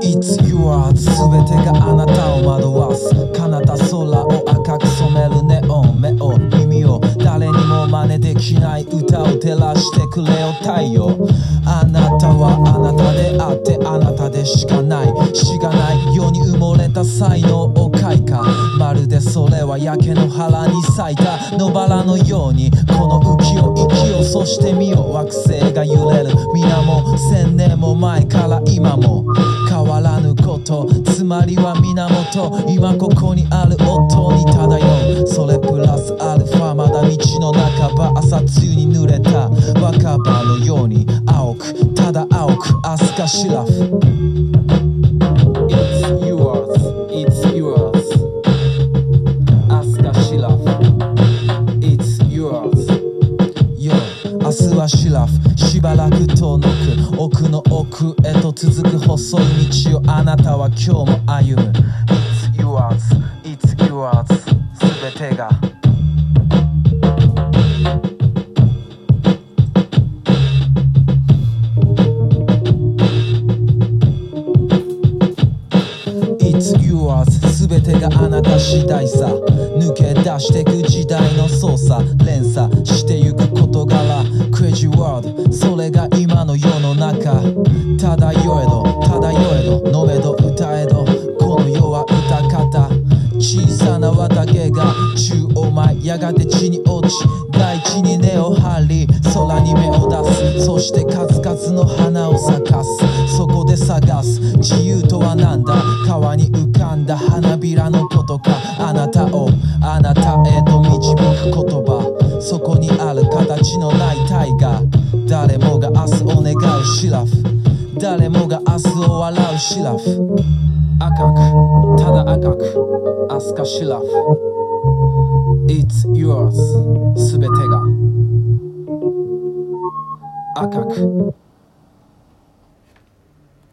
It's yours 全てがあなたを惑わす彼方空を赤く染めるネオン目を耳を誰にも真似できない歌を照らしてくれよ太陽。あなたはあなたであってあなたでしかない。しがないように埋もれた才能を開花まるでそれは焼け野原に咲いた。野バラのようにこの浮世息をそしてみよ惑星が揺れる。皆も千年も前から今も。変わらぬこと。つまりは源。今ここにある音に漂う。それプラスアルファまだ道の半ば。朝露に濡れた。若葉のように青くただ青くアスカシラフ。はシラフしばらく遠のく奥の奥へと続く細い道をあなたは今日も歩む。yours」すべてがあなた次第さ。抜け出してく時代の操作連鎖してゆく事柄。クレイジーワールドそれが今の世の中。漂えど漂えど飲めど歌えど。この世は歌方。小さな綿毛が宙を舞やがて地に落ち。大地に根を張り空に目を出す。そして数々の花を咲かす。そこで探す。自由とは何だ？川に浮らのことか。あなたをあなたへと導く言葉。そこにある形のない大河誰もが明日を願うシラフ。誰もが明日を笑うシラフ。赤く。ただ赤く。アスカシラフ。It's yours すべてが。赤く。